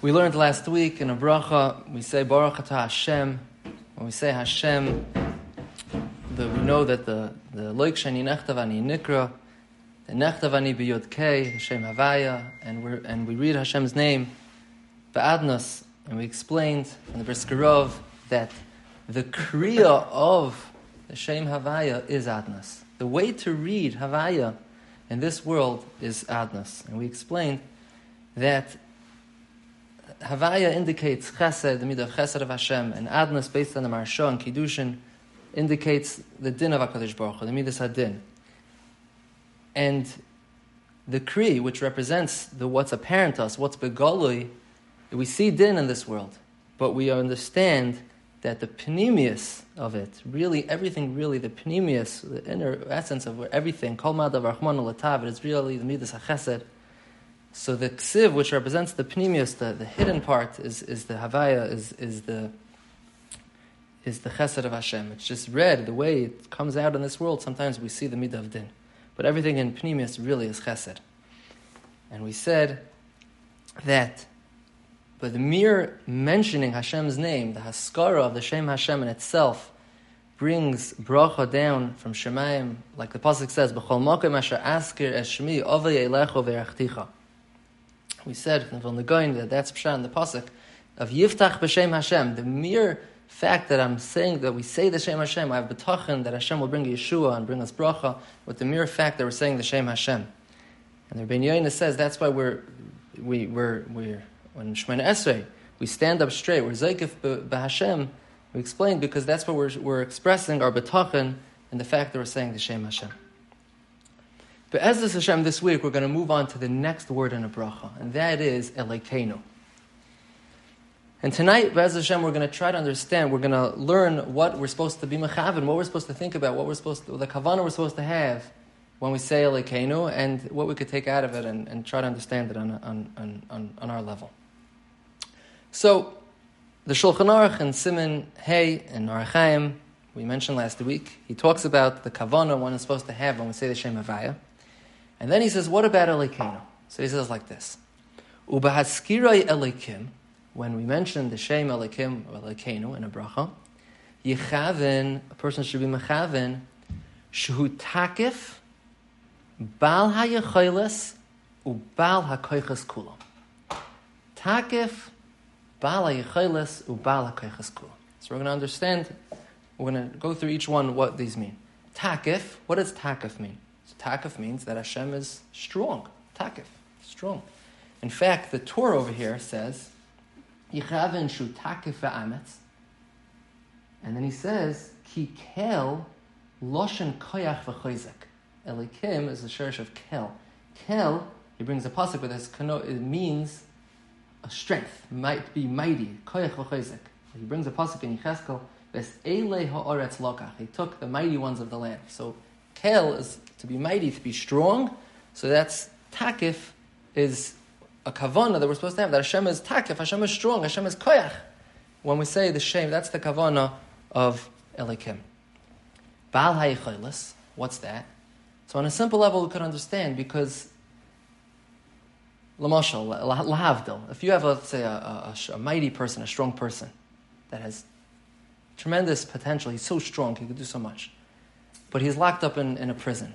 We learned last week in a bracha, we say Baruch Atah Hashem. When we say Hashem, the, we know that the the Loik Shani Nechtavani Nikra, the Nechtavani B'Yod Kei, Hashem Havaya, and, we and we read Hashem's name, Ba'adnas, and we explained in the Briskerov that the Kriya of the Shem Havaya is Adnas. The way to read Havaya in this world is Adnas. And we explained that Havaya indicates Chesed, the midah of Chesed of Hashem, and Adnas, based on the Maharsha and Kiddushin, indicates the din of HaKadosh Baruch Hu, the midas hadin. And the Kri, which represents the what's apparent to us, what's begolui, we see din in this world, but we understand that the panemius of it, really everything, really the panemius, the inner essence of everything, kol madav rachman latav, is really the midas hachesed. So the ksiv, which represents the panemius, the, the hidden part, is, is the havaya, is, is the is the chesed of Hashem. It's just read the way it comes out in this world. Sometimes we see the midah of din, but everything in panemius really is chesed. And we said that but the mere mentioning Hashem's name, the haskara of the Shem Hashem in itself, brings bracha down from Shemaim, like the pasuk says, "B'chol mokem asher askir es shmi ovay elecho ve'achticha." We said from the going that that's pshat in the pasuk of Yiftach b'Shem Hashem. The mere fact that I'm saying that we say the Shem Hashem, I have betachin that Hashem will bring Yeshua and bring us bracha with the mere fact that we're saying the Shem Hashem. And the Ben Yoina says that's why we're we, we're we're when Shemana Esrei, we stand up straight, we're Zaykif b'Hashem, we explain because that's what we're, we're expressing our betachin and the fact that we're saying the Shem Hashem. But as this Hashem, this week we're going to move on to the next word in a bracha, and that is Elekenu. And tonight, Bez Hashem, we're going to try to understand, we're going to learn what we're supposed to be mechavin, what we're supposed to think about, what we're supposed to, the kavanah we're supposed to have when we say Elekenu, and what we could take out of it and, and try to understand it on, on, on, on our level. So, the Shulchan Aruch and Simon Hey and Orach Chaim, we mentioned last week, he talks about the kavana one is supposed to have when we say the Shem Havaya. And then he says, what about Elikenu? So he says like this. Ubahaskirai Elikim, when we mention the Shem Elikim or Elikenu in a bracha, Yechavin, a person should be mechavin, Shu takif, Bal hayachoilis, Ubal hakoiches kulam. Takif, Bal Bala Yecheles Ubala Kul. So we're going to understand, we're going to go through each one what these mean. Takif, what does Takif mean? So Takif means that Hashem is strong. Takif, strong. In fact, the Torah over here says, Yichavin Shu Takif Va'ametz. And then he says, Ki Kel Loshen Koyach V'choizek. Elikim is the shirish of Kel. Kel, he brings a pasuk with this, it means a strength, might be mighty, koyach v'chayzik. He brings a pasuk in Yecheskel, Ves ele ha'oretz lokach. He took the mighty ones of the land. So kel is to be mighty, to be strong. So that's takif is a kavana that we're supposed to have. That Hashem is takif, Hashem is strong, Hashem is koyach. When we say the shame, that's the kavana of Elikim. Baal ha'ichaylis, what's that? So on a simple level, we could understand because Lamashal. If you have, let's say, a, a, a, mighty person, a strong person that has tremendous potential, he's so strong, he could do so much, but he's locked up in, in a prison.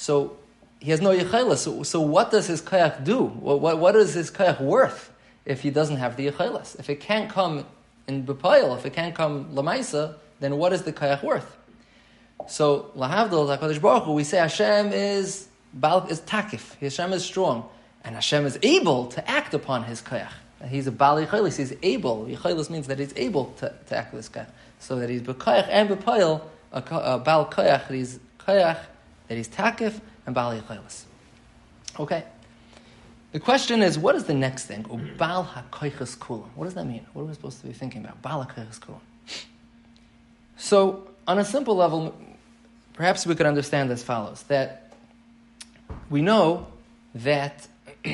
So he has no yechayla. So, so what does his kayak do? What, what, what is his kayak worth if he doesn't have the yechaylas? If it can't come in bepayil, if it can't come lamaisa, then what is the kayak worth? So lahavdil, Hakadosh Baruch Hu, we say Hashem is is takif. Hashem is strong. And Hashem is able to act upon his koyach. He's a Bali Yichaylis, he's able. Yichaylis means that he's able to, to act with this koyach. So that he's B'koyach and B'poyel, a, a Bal koyach, he's koyach, that he's takif, and Bali Yichaylis. Okay. The question is, what is the next thing? Ubal kulam. What does that mean? What are we supposed to be thinking about? Bal hakoiches kulam. So, on a simple level, perhaps we could understand as follows: that we know that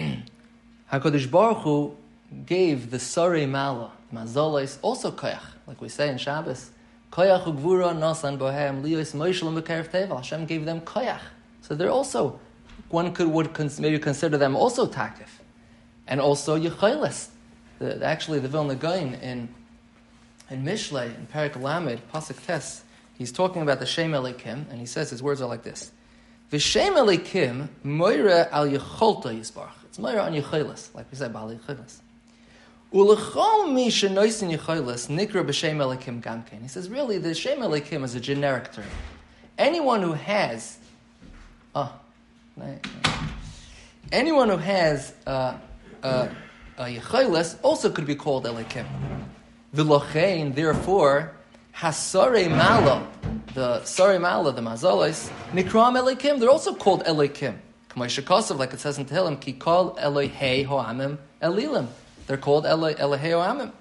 Hakadosh Baruch Hu gave the Sari Mala, Mazolis, also koyach, like we say in Shabbos. Koyach ugvura nasan bohem liyos moishel b'kerev tevel. Hashem gave them koyach, so they're also one could would maybe consider them also takif, and also yechoilis. the, actually the Vilna Gaon in in Mishlei in Parak Lamed Pasuk Tes, he's talking about the Shem Elikim, and he says his words are like this: V'Shem Elikim moira al Yecholta Yisbarach. It's moira on Yechilas, like we said, Bal Yechilas. Ulechol mi shenoisin Yechilas nikra Elikim gamkein. He says really the Shem Elikim is a generic term. Anyone who has, oh, anyone who has uh, uh, a also could be called Elikim. V'lochein, therefore, Hasare Mala, the Sare Mala, the Mazalis, Nikram Elikim, they're also called Elikim. K'may like it says in Tehillim, Kikol Elohei Ho'amim Elilim. They're called Elohei Ho'amim.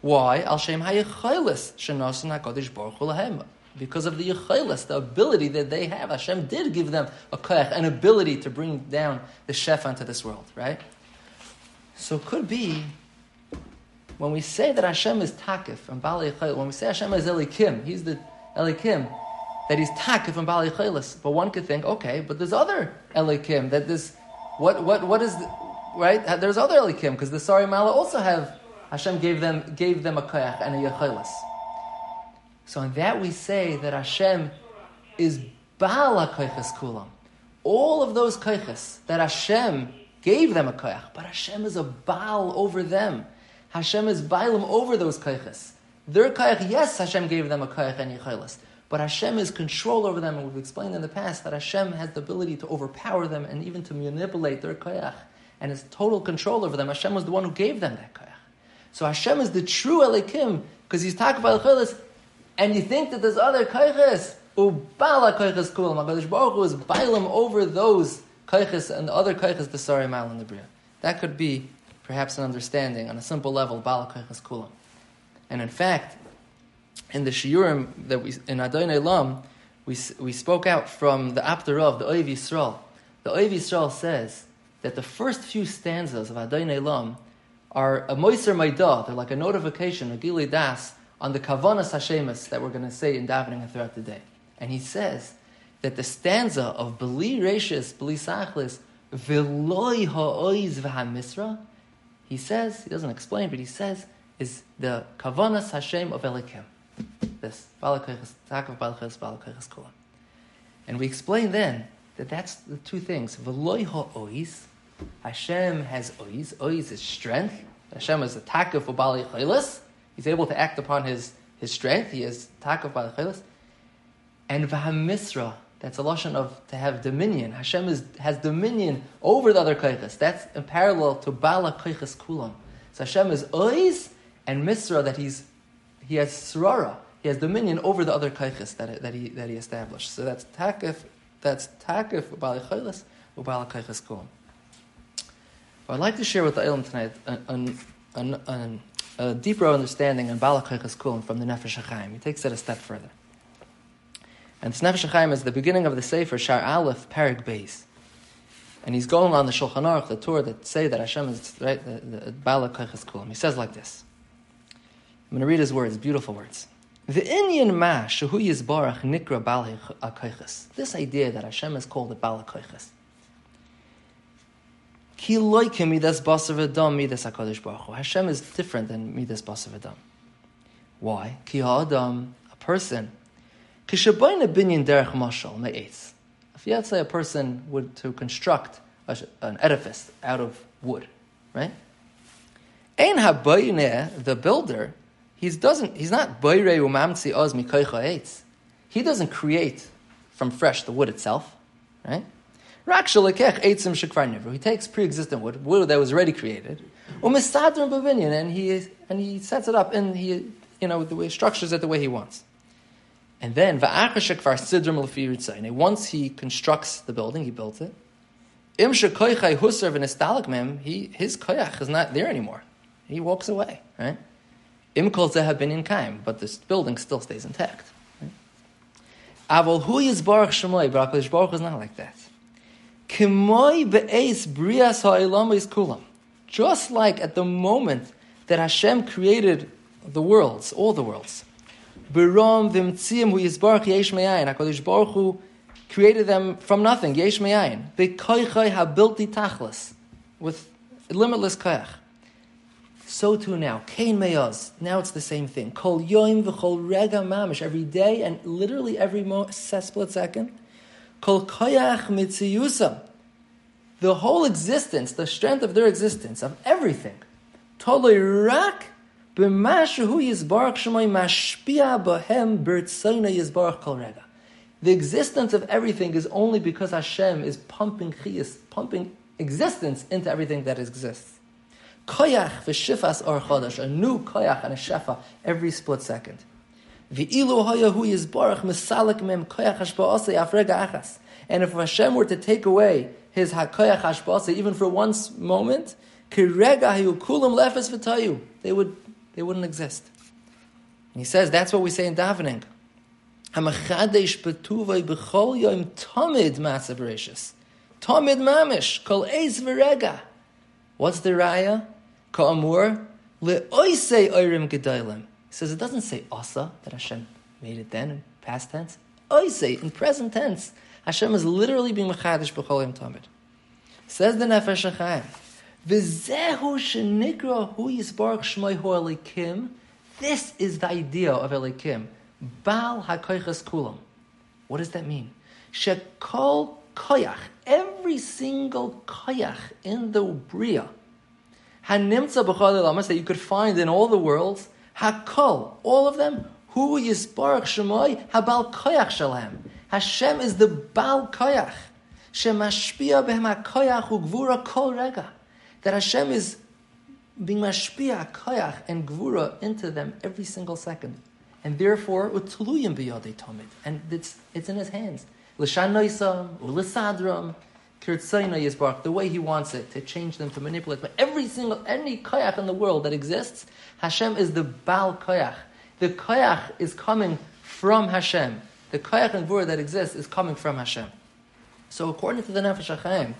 Why? Al Shem HaYechilis Shenosin HaKadosh Baruch Hu because of the yechilas, the ability that they have. Hashem did give them a koyach, an ability to bring down the shef onto this world, right? So it could be when we say that Hashem is takif and Bali when we say Hashem is Elikim, he's the Elikim, that he's takif and Bali but one could think, okay, but there's other Elikim, that this, what, what, what is, right? There's other Elikim, because the Sari Mala also have, Hashem gave them, gave them a koyach and a yechilas. So in that we say that Hashem is Baal HaKoiches Kulam. All of those koiches that Hashem gave them a koyach, but Hashem is a Baal over them. Hashem is Bailam over those kaiches. Their kaich, yes, Hashem gave them a kaich and yichailas. But Hashem is control over them, and we've explained in the past that Hashem has the ability to overpower them and even to manipulate their kaich, and his total control over them. Hashem was the one who gave them that kaich. So Hashem is the true Elikim, because he's talking about yichailas, and you think that there's other kaiches, ubala kaiches kulam, HaKadosh Baruch Hu is Bailam over those kaiches and the other kaiches, the Sari Mal the Bria. That could be perhaps an understanding on a simple level, Balakachas Kulam. And in fact, in the Shiurim that we in Adon Olam, we, we spoke out from the Apter the Oiv Yisrael. The Oiv Yisrael says that the first few stanzas of Adon Olam are a Moiser Maidah, they're like a notification, a Gili Das, on the Kavanas Hashemas that we're going to say in davening throughout the day. And he says that the stanza of Beli Rashis, Beli Sachlis, Veloy Ha'oiz V'Hamisra, he says, he doesn't explain, but he says, is the Kavanas Hashem of Elikim. This, And we explain then that that's the two things. V'loy ha'ois, Hashem has ois. Ois is strength. Hashem is a takif for Bali Chaylis. He's able to act upon his, his strength. He is takif Bali Chaylis. And v'hamisra, that's a lashon of to have dominion. Hashem is, has dominion over the other koiches. That's in parallel to bala koiches kulam. So Hashem is ois and misra that he's he has srara. He has dominion over the other koiches that, that he that he established. So that's takif. That's takif bala koiches ubala koiches kulam. But I'd like to share with the Ilm tonight an, an, an, a deeper understanding on bala koiches kulam from the Nefesh HaChaim. He takes it a step further. And this Nefesh HaChaim is the beginning of the Sefer Shar Aleph Parak Beis. And he's going on the Shulchan Aruch, the Torah that say that Hashem is right, the, the Bala Koiches Kulam. He says like this. I'm going to read his words, beautiful words. The Inyan Ma Shehu Yizbarach Nikra Bal HaKoiches. This idea that Hashem is called the Bala Koiches. Ki loike midas basav adam midas HaKadosh Baruch Hu. Hashem is different than midas basav adam. Why? Ki ha'adam, a person, if you had, say, a person would to construct a, an edifice out of wood, right? Ein the builder, he doesn't. He's not He doesn't create from fresh the wood itself, right? He takes pre-existent wood, wood that was already created, and he and he sets it up and he you know the way structures it the way he wants. And then, once he constructs the building, he built it. He, his koyach is not there anymore. He walks away, right? Im kol have been in kaim, but this building still stays intact. Avol hu yizbarach shemoy, but Baruch is not like that. Kimoy be'ez brias ha'elam is kulam. Just like at the moment that Hashem created the worlds, all the worlds, Biram v'mtziim hu yizbarach yesh me'ayin. HaKadosh Baruch Hu created them from nothing, yesh me'ayin. Be'koichai ha-bilti tachlis, with limitless koyach. So too now. Kain meyaz. Now it's the same thing. Kol yoim v'chol rega mamish. Every day and literally every mo- split second. Kol koyach mitziyusam. The whole existence, the strength of their existence, of everything. Toloi rak b'mashu yizbarach shemoy mashpia b'hem bertzayna yizbarach kol rega. The existence of everything is only because Hashem is pumping chiyas, pumping existence into everything that exists. Koyach v'shifas or chodesh, a new koyach and a shefa every split second. V'ilu hoya hu yizbarach misalik mem koyach hashba'asei afrega achas. And if Hashem were to take away his hakoyach hashba'asei even for one moment, kirega hayu kulam lefes v'tayu, they would they wouldn't exist. And he says that's what we say in davening. Hamachadesh betuvay b'chol yom tamid masav Tamid mamish kol eis v'rega. What's the raya? Ka'amur, le'oisei oirim gedailim. Says it doesn't say asa, that Hashem made it then in past tense. Oisei, in present tense. Hashem is literally being mechadish b'chol yom tamid. Says the Nefesh HaChaim, V'zehu shenikra hu yisbarach shmoi hu elikim. This is the idea of elikim. Bal hakoiches kulam. What does that mean? Shekol koyach, every single koyach in the bria, Hanimtza b'chol that you could find in all the worlds. Hakol, all of them. Hu yisbarach shemoy habal koyach shalem. Hashem is the bal koyach. Shemashpia behem koyach ugvura kol rega. That Hashem is being mashpia koyach and gvura into them every single second. And therefore, utuluyim biyodei tomid. And it's, it's in his hands. L'shan noisam, u'lisadram, the way He wants it, to change them, to manipulate them. Every single, any koyach in the world that exists, Hashem is the Baal koyach. The koyach is coming from Hashem. The koyach and vur that exists is coming from Hashem. So according to the Nefesh HaChaim,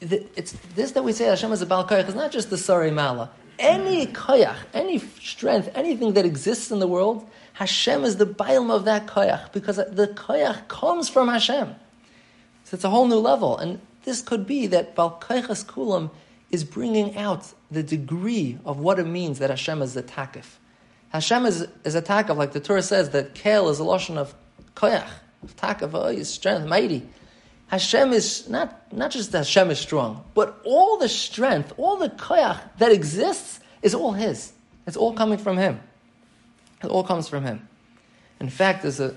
it's this that we say Hashem is a Baal koyach is not just the Sari Mala. Any koyach, any strength, anything that exists in the world, Hashem is the Baalm of that koyach because the koyach comes from Hashem. So it's a whole new level. And this could be that Balkaichas Kulam is bringing out the degree of what it means that Hashem is a takif. Hashem is, is a takif, like the Torah says, that Kel is a lotion of koyach, of takif, oh, his strength, mighty. Hashem is not, not just that Hashem is strong, but all the strength, all the koyach that exists is all His. It's all coming from Him. It all comes from Him. In fact, there's a,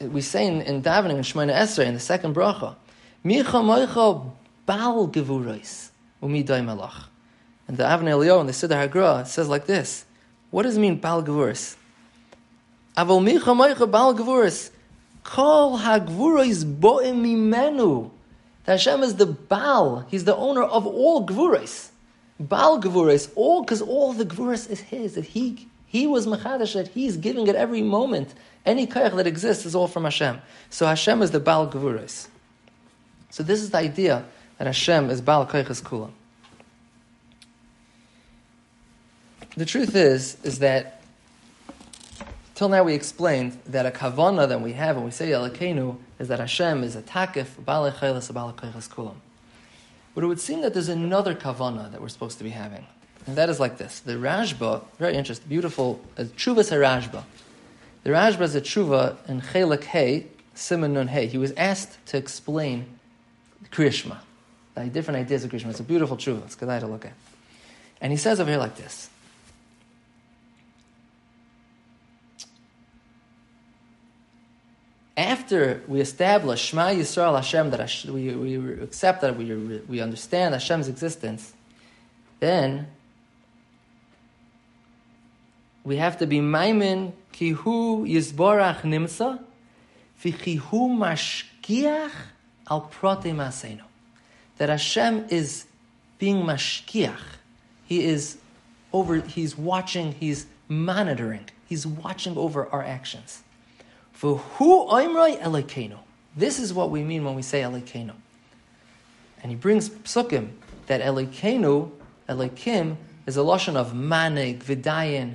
we say in, in davening in Shemona Esrei in the second bracha, Micha moicha bal gevurais umidai malach. And the Avnei Elio in the Siddur Hagra says like this: What does it mean bal gevurais? Avol micha moicha bal gevurais kol hagvurais boim mimenu. That Hashem is the Baal. He's the owner of all gvurais. Baal gvurais, all because all the gvurais is his. That he he was machadash. That he's giving it every moment. Any koyach that exists is all from Hashem. So Hashem is the Baal Gevuris. So this is the idea that Hashem is Baal Koyachas Kula. The truth is, is that till now we explained that a kavana that we have when we say Elokeinu is that Hashem is a takif, Baal Chaylas, Baal Koyachas Kula. But it would seem that there's another kavana that we're supposed to be having. And that is like this. The Rashba, very interesting, beautiful, uh, Chuvas HaRashba. The Rashba is a tshuva in Chelik Hey, Simon Nun Hey. He was asked to explain Krishma, the different ideas of Krishma. It's a beautiful tshuva. It's good to look at. And he says over here like this. After we establish Shema Yisrael Hashem, that we, we accept that we, we understand Hashem's existence, then we have to be maimin kihu yizborach nimsa v'chihu mashkiach al prote masenu. That Hashem is being mashkiach. He is over. He's watching. He's monitoring. He's watching over our actions. V'hu oimroi elekenu. This is what we mean when we say elekenu. And he brings psukim that elekenu, elekim, is a lotion of manig, vidayin,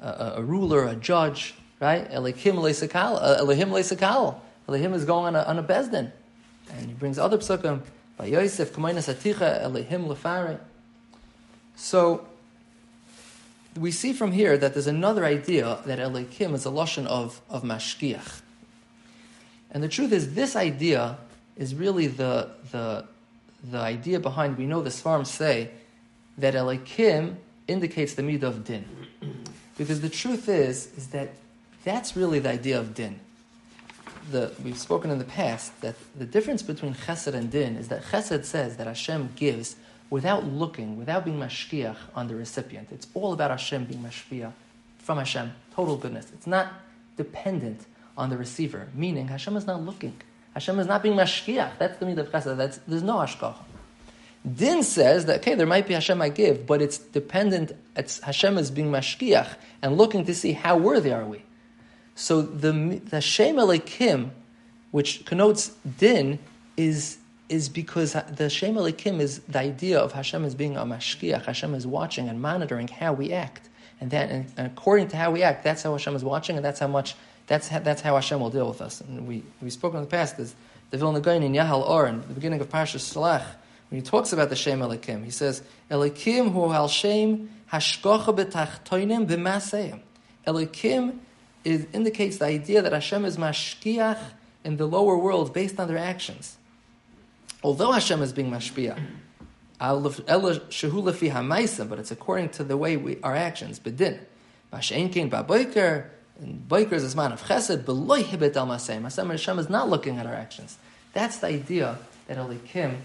a, a ruler, a judge, right? Elohim leisakal, uh, Elohim leisakal. Elohim is going on a, on a bezdin. And he brings other psukim, by Yosef, Kamayna Saticha, Elohim lefare. So, we see from here that there's another idea that Elikim is a lotion of, of mashkiach. And the truth is, this idea is really the, the, the idea behind, we know the Svarim say that Elikim indicates the midah of din. Because the truth is, is that that's really the idea of din. The, we've spoken in the past that the difference between chesed and din is that chesed says that Hashem gives without looking, without being mashkiach on the recipient. It's all about Hashem being mashkiach from Hashem, total goodness. It's not dependent on the receiver, meaning Hashem is not looking. Hashem is not being mashkiach. That's the midah of chesed. That's, there's no hashkacha. Din says that okay, there might be Hashem I give, but it's dependent. It's Hashem is being mashkiach and looking to see how worthy are we. So the the Shem Elikim, which connotes din, is is because the Shem Elikim is the idea of Hashem as being a mashkiach. Hashem is watching and monitoring how we act, and that and, according to how we act, that's how Hashem is watching, and that's how much that's how, that's how Hashem will deal with us. And we we spoke in the past. There's the Vilna Gaon in Yahal Or, in the beginning of Parshas Shalach, when he talks about the Shem Elikim, he says Elikim hu al Shem hashkocha betachtoinim b'maseim. Elikim is, indicates the idea that Hashem is mashkiach in the lower world based on their actions although Hashem is being mashpia, but it's according to the way we our actions. Bedin, Masheinkin ba'boiker, and boiker is man of chesed. Beloy hibet al masem. Hashem is not looking at our actions. That's the idea that Elikim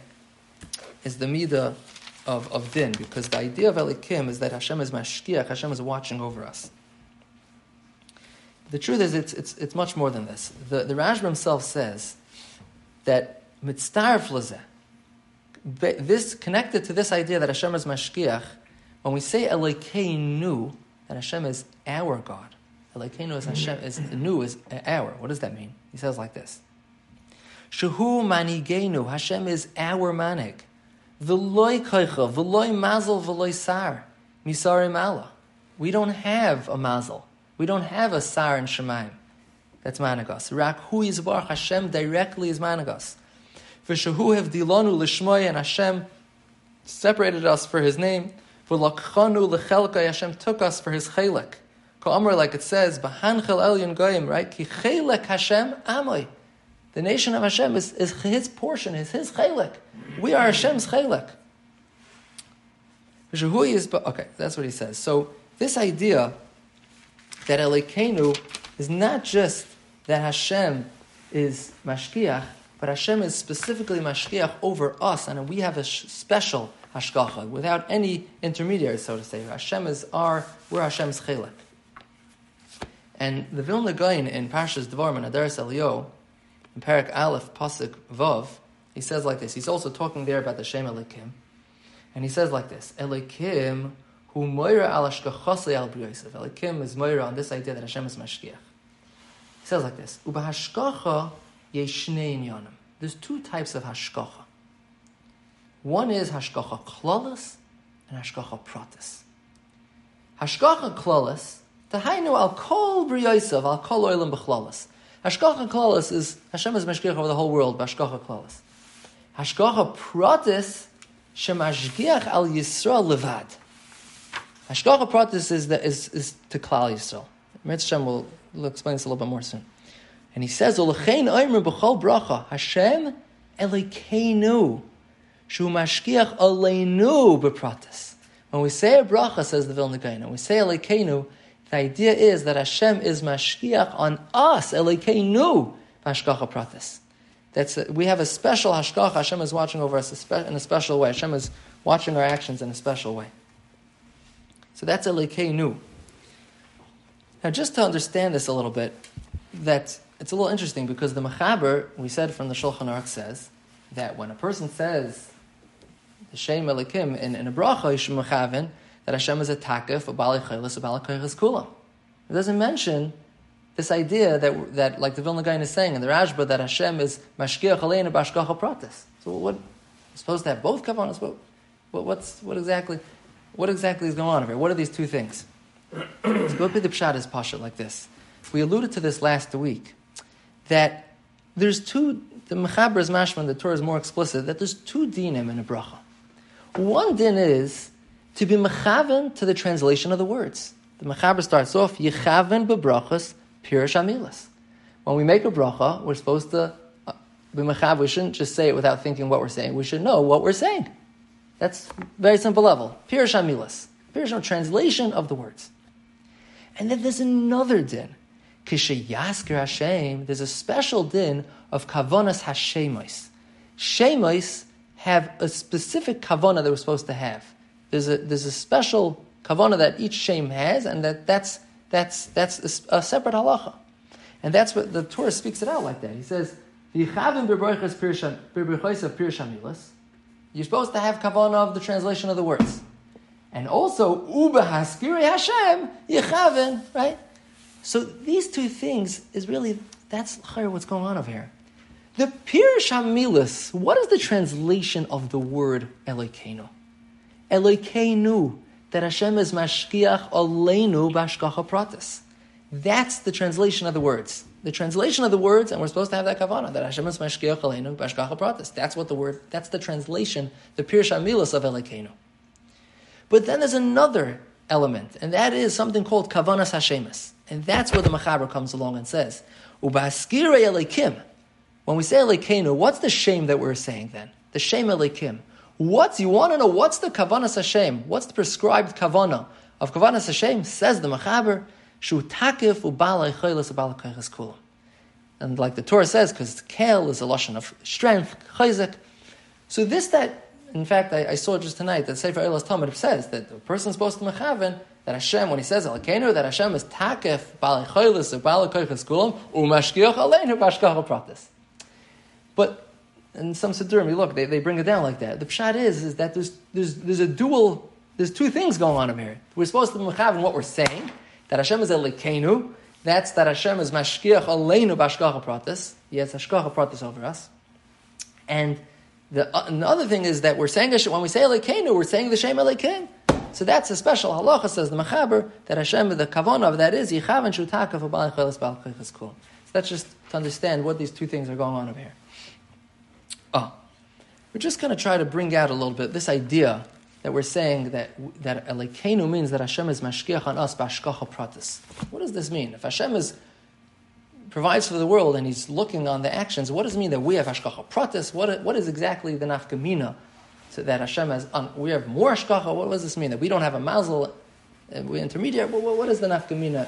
is the midah of, of din, because the idea of Elikim is that Hashem is mashkiach, Hashem is watching over us. The truth is, it's, it's, it's much more than this. The, the Rashba himself says that mitzdarf lezeh. This connected to this idea that Hashem is mashkiach. When we say Elokeinu, that Hashem is our God. Elokeinu is Hashem is nu is our. What does that mean? He says like this: Shehu manigenu. Hashem is our manig. V'loy koicha, v'loy mazel, v'loy sar. Misarim Allah. We don't have a mazel. We don't have a sar in Shemaim. That's managos. Rak hu yizbar Hashem directly is managos. V'shahu hevdilonu l'shmoy, and Hashem separated us for His name. V'lakchanu l'chelkai, Hashem took us for His chelek. Ka'amr, like it says, b'hanchel elyon goyim, right? Ki chelek Hashem amoy. The nation of Hashem is, is His portion, is His chelek. We are Hashem's chelek. is, okay, that's what he says. So this idea that Elikenu is not just that Hashem is mashkiach, but Hashem is specifically mashkiach over us, and we have a special hashgacha without any intermediary, so to say. Hashem is our, we're Hashem's chelek. And the Vilna Gaon in Parshas Devarim and Adaris Elio, in Parak Aleph Pasuk Vav, he says like this. He's also talking there about the Shem Elikim, and he says like this: Elikim hu moira al al. Elikim is moira on this idea that Hashem is mashkiach. He says like this: Ubahashgacha there's two types of hashgacha. One is hashgacha klalis and hashgacha pratis. Hashgacha klalis, tahainu al kol briyosav, al kol. Hashgacha klalis is, Hashem is mashgiach over the whole world, hashgacha klalis. Hashgacha pratis, shemashgiach al Yisrael levad. Hashgacha pratis is, the, is, is to Klal Yisrael. Mitzvah will, will explain this a little bit more soon. And he says, Olachein oimer b'chol bracha, Hashem elikeinu, shu mashkiach aleinu b'pratis. When we say a bracha, says the Vilna Gaon, when we say elikeinu, the idea is that Hashem is mashkiach on us, elikeinu, mashkacha pratis. That's we have a special hashkacha. Hashem is watching over us in a special way. Hashem is watching our actions in a special way. So that's elikeinu. Now, just to understand this a little bit, that it's a little interesting because the Mechaber, we said from the Shulchan Aruch, says that when a person says the Shem Elikim in, in a bracha, Yishim Mechaven, that Hashem is a takif, a bali chaylis, a bali kulam. It doesn't mention this idea that, that like the Vilna Gaon is saying in the Rashba, that Hashem is mashkiach alein bashkacha pratis. So what, supposed to have both kavanas? What, what, what's, what exactly, what exactly is going on here? What are these two things? so the pshat is pasha like this. We alluded to this last week that there's two, the Mechaber is mashman, the Torah is more explicit, that there's two dinim in a bracha. One din is to be mechaven to the translation of the words. The mechaber starts off, Yechaven bebrachas pirish amilas. When we make a bracha, we're supposed to uh, be mechav. We shouldn't just say it without thinking what we're saying. We should know what we're saying. That's very simple level. Pirish amilas. Pirish no translation of the words. And then there's another din. Kishayasker Hashem, there's a special din of kavonas Hashemais. Shemais have a specific kavona that we're supposed to have. There's a, there's a special kavana that each shem has, and that, that's, that's, that's a, a separate halacha. And that's what the Torah speaks it out like that. He says, You're supposed to have kavana of the translation of the words. And also, Uba Haskiri Hashem, Yechavin, right? So these two things is really, that's what's going on over here. The Pirish Hamilas, what is the translation of the word Elokeinu? Elokeinu, that Hashem is mashkiach aleinu bashkacha pratis. That's the translation of the words. The translation of the words, and we're supposed to have that kavana that Hashem is mashkiach aleinu bashkacha pratis. That's what the word. That's the translation, the Pirish Hamilas of Elokeinu. But then there's another element, and that is something called kavanas Hashemis, and that's where the Machaber comes along and says, "Ubaskire Elikim." When we say Elikenu, what's the shame that we're saying then? The shame Elikim. What's, you want to know, what's the Kavanas Hashem? What's the prescribed Kavana of Kavanas Hashem? Says the Machaber, Shu takif ubalai chaylas ubalai kulam. And like the Torah says, because kel is a lotion of strength, chayzik. So this that, in fact, I, I saw just tonight that Sefer Eilas Talmud says that the person supposed to mechaven that Hashem, when he says Elkeinu, that Hashem is takif balei chaylas ubalai kulam umashkiach aleinu bashkach pratis. But in some Siddurim, look, they, they bring it down like that. The pshat is, is that there's, there's, there's a dual, there's two things going on over here. We're supposed to be in what we're saying, that Hashem is Elikenu, that's that Hashem is mashkiach aleinu bashkacha pratis. He has hashkacha pratis over us. And the, uh, and the other thing is that we're saying, when we say Elikenu, we're saying the Shem Elikin. So that's a special halacha, says the Machaber, that Hashem, the kavanah of that is, Yichav and Shutaka for Baal So that's just to understand what these two things are going on over here. We're just going to try to bring out a little bit this idea that we're saying that that Elikenu means that Hashem is mashkiach on us bashkacha pratis. What does this mean? If Hashem is provides for the world and He's looking on the actions, what does it mean that we have hashkacha pratis? What what is exactly the nafkamina so that Hashem has? On, we have more hashkacha. What does this mean that we don't have a mazel? Uh, we're intermediate. What, what is the nafkamina?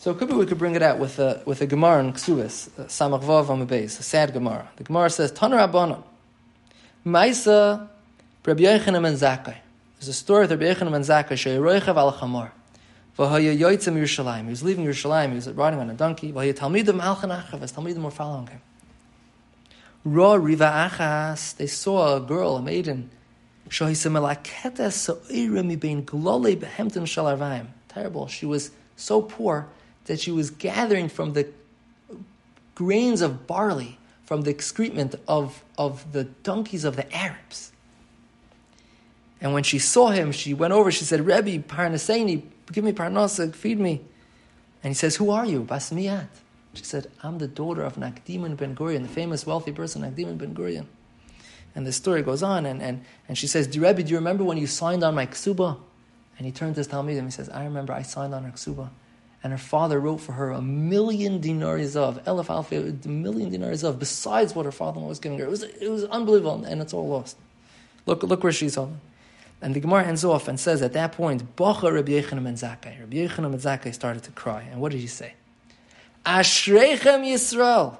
So it could be we could bring it out with a with a Gemara in Ksubis, Samach Vav on the base, a sad Gemara. The Gemara says, Tanar Rabbanon, Maisa Rabbi Yochanan ben Zakkai. There's a story of Rabbi Yochanan ben Zakkai, Sheyiroichav al Chamor. V'haya yoitzim Yerushalayim. He was leaving Yerushalayim, he was riding on a donkey. V'haya talmidim alchan achav, his talmidim were following him. Ra riva achas, they saw a girl, a maiden. Terrible. She was so poor that she was gathering from the grains of barley from the excrement of, of the donkeys of the Arabs. And when she saw him, she went over, she said, Rebbe, parnaseni, give me parnasa, feed me. And he says, Who are you? Basmiyat. She said, I'm the daughter of Nakdimon ben Gurion, the famous wealthy person, Nakdimon ben Gurion. And the story goes on, and, and, and she says, Rebbe, do you remember when you signed on my ksuba? And he turned to his Talmud and he says, I remember I signed on her ksuba and her father wrote for her a million dinars of elef alfi, a million dinars of, besides what her father was giving her. It was, it was unbelievable, and it's all lost. Look, look where she's on. And the Gemara ends off and says at that point, Bacha Rabbi Yochanan ben Zakkai. Rabbi Yochanan ben Zakkai started to cry. And what did he say? Ashreichem Yisrael.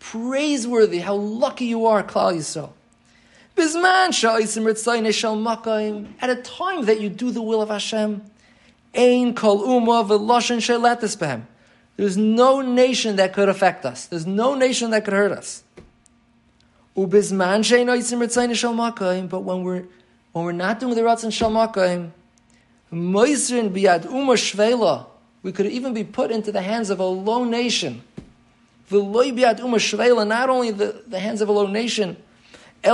Praiseworthy, how lucky you are, Klal Yisrael. At a time that you do the will of Hashem, Ein kol uma v'loshen sheletis behem. There's no nation that could affect us. There's no nation that could hurt us. Ubizman she'ino yitzim ritzayin shel makayim. But when we're when we're not doing the ratzon shel makayim, moisrin biyad uma shvela, we could even be put into the hands of a low nation. V'loy biyad uma shvela, not only the, the hands of a low nation, in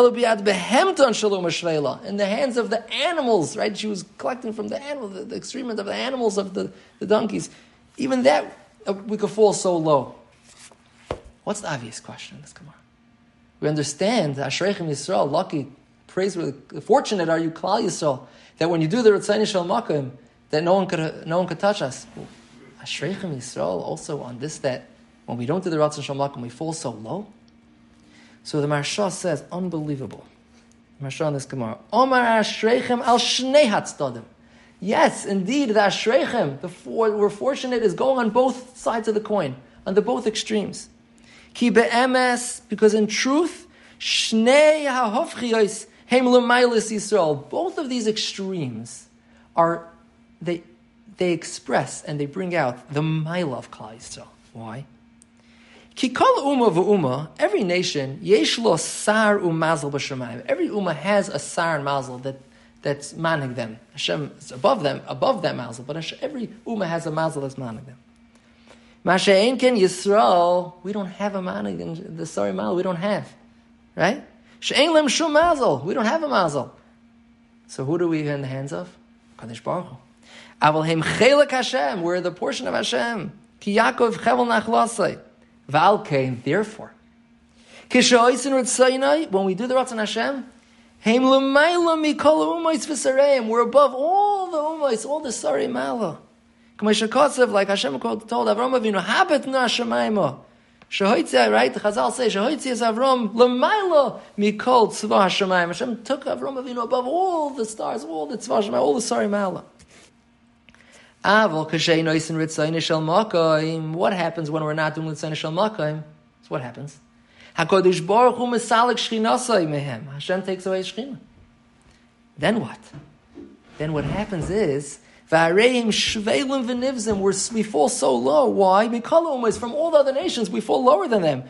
the hands of the animals, right? She was collecting from the animal, the, the excrement of the animals of the, the donkeys. Even that, uh, we could fall so low. What's the obvious question in this Gemara? We understand Ashreichem Yisrael, lucky, praiseworthy, fortunate are you, Klal Yisrael, that when you do the Ritzayni Shal Makim, that no one could, no one could touch us. Ashreichem Yisrael, also on this, that when we don't do the Ratzon Shal Makim, we fall so low. So the Maharsha says, unbelievable. Maharsha in this Gemara, Omar Ashreichem al Shnei. Yes, indeed, the Ashrechem, the for, we're fortunate, is going on both sides of the coin, on the both extremes. Ki be'emes, because in truth, Shnei ha'hofchiyos heim l'mailis Yisrael. Both of these extremes are, they, they express and they bring out the mile of Klal Yisrael. Why? Ki kol umma every nation, yesh lo sar u'mazel b'shamayim. Every umma has a sar and mazel that that's manning them. Hashem is above them, above that mazel, but every umma has a mazel that's manning them. Masha'en ken Yisrael, we don't have a manig in the sorry mazel, we don't have. Right? She'en lem shum mazel, we don't have a mazel. So who do we in the hands of? Kadosh Baruch Hu. Aval hem chelak Hashem, we're the portion of Hashem. Ki Yaakov chevel nachlasai. Val came, therefore. When we do the Ratzon Hashem. We're above all the umais, all the sarei mala. Like Hashem told Avram Avinu, habet na. Shehoitzia, right? The Chazal say, Shehoitzia is Avram l'mayla mikol tzva. Hashem took Avram Avinu above all the stars, all the tzva all the sarei mala. What happens when we're not doing ritzayne shel makayim? So what happens? HaKadosh Baruch Hu mesalik shchinasai mehem. Hashem takes away shchina. Then what? Then what happens is, V'areim v'nivzim, we fall so low. Why? Because from all the other nations, we fall lower than them.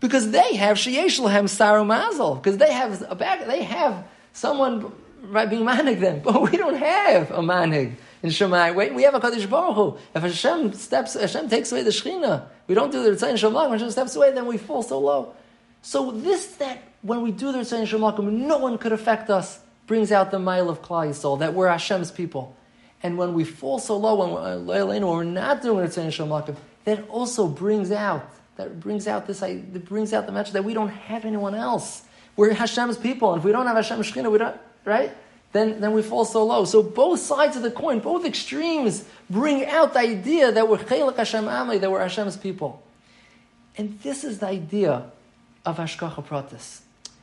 Because they have sheyesh lahem saru mazel. Because they have a back, they have someone right, being manig them. But we don't have a manig in Shemai. Wait, we have a Kaddish Baruch Hu. If Hashem steps, Hashem takes away the Shechina, we don't do the Ritzayin when Hashem steps away, then we fall so low. So this that when we do the Ritzayin Shemakim, no one could affect us, brings out the mile of Klal Yisrael, that we're Hashem's people. And when we fall so low, when uh, we're, when we're not doing Ritzayin Shemakim, that also brings out, that brings out this, that brings out the message that we don't have anyone else. We're Hashem's people, and if we don't have Hashem's Shekhinah, we don't, right? Then, then we fall so low. So both sides of the coin, both extremes, bring out the idea that we're Chelik Hashem Amli, that we're Hashem's people. And this is the idea of Hashkacha Pratis.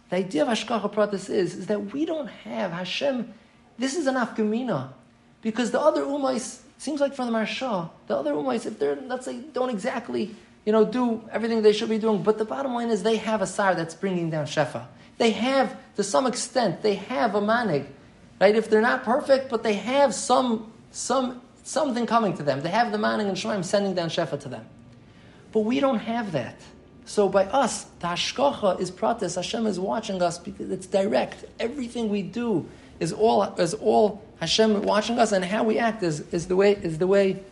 The idea of Hashkacha Pratis is, is that we don't have Hashem. This is an afkamina. Because the other Umais, seems like from the Maharsha, the other Umais, if they're, let's say, don't exactly, you know, do everything they should be doing, but the bottom line is they have a sar that's bringing down Shefa. They have, to some extent, they have a manig. Right? If they're not perfect, but they have some, some, something coming to them. They have the manig and Shemaim sending down Shefa to them. But we don't have that. So by us, the hashkacha is pratis. Hashem is watching us because it's direct. Everything we do is all is all Hashem watching us, and how we act is, is the way is the way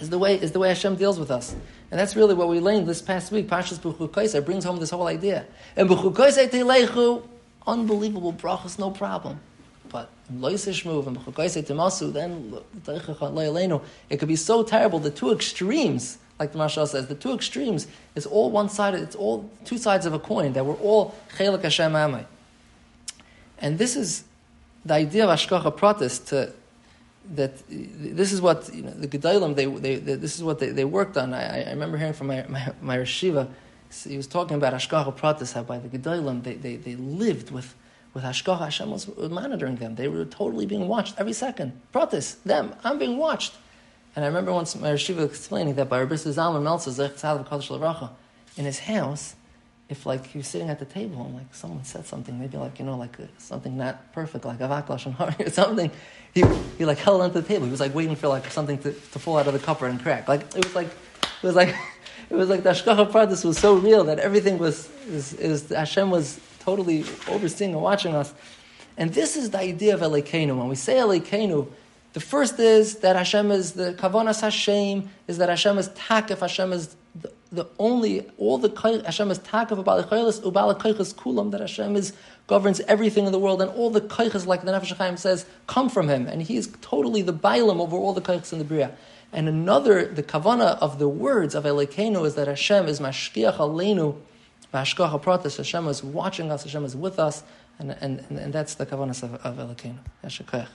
is the way is the way Hashem deals with us. And that's really what we learned this past week. Pashas B'chukaisa brings home this whole idea. And B'chukaisa Teilechu, unbelievable brachas, no problem. But Loisishmuv and B'chukaisa Timasu, then it could be so terrible. The two extremes like the Maharsha says, the two extremes is all one sided, it's all two sides of a coin, that we're all Chelik Hashem Amai. And this is the idea of Ashkacha Pratis to that this is what you know, the Gedalim, they, they, they, this is what they, they worked on. I, I remember hearing from my, my, my Rashiva, he was talking about Ashkacha Pratis, how by the Gedalim, they, they, they lived with, with Ashkacha, Hashem was monitoring them. They were totally being watched every second. Pratis, them, I'm being watched. And I remember once my Shiva explaining that by Rabbi Zalman Meltzer, in his house, if like was sitting at the table and like someone said something, maybe like, you know, like uh, something not perfect, like avaklash and hari or something, he, he like held onto the table. He was like waiting for like something to, to fall out of the cupper and crack. Like it was like, it was like, it was like the Ashkacha Pradis was so real that everything was, is, is, Hashem was totally overseeing and watching us. And this is the idea of Elikenu. When we say Elikenu, the first is that Hashem is the Kavanas Hashem, is that Hashem is Takif, Hashem is the, only, all the Hashem is about the Chaylis, Ubala Kaychas Kulam, that Hashem is governs everything in the world, and all the Kaychas, like the Nefesh Chaim says, come from Him, and He is totally the Bailam over all the Kaychas in the Bria. And another, the Kavana of the words of Elikenu is that Hashem is Mashkiach Aleinu, Vashkacha Pratis, Hashem is watching us, Hashem is with us, And, and, and that's the kavanas of, of koach.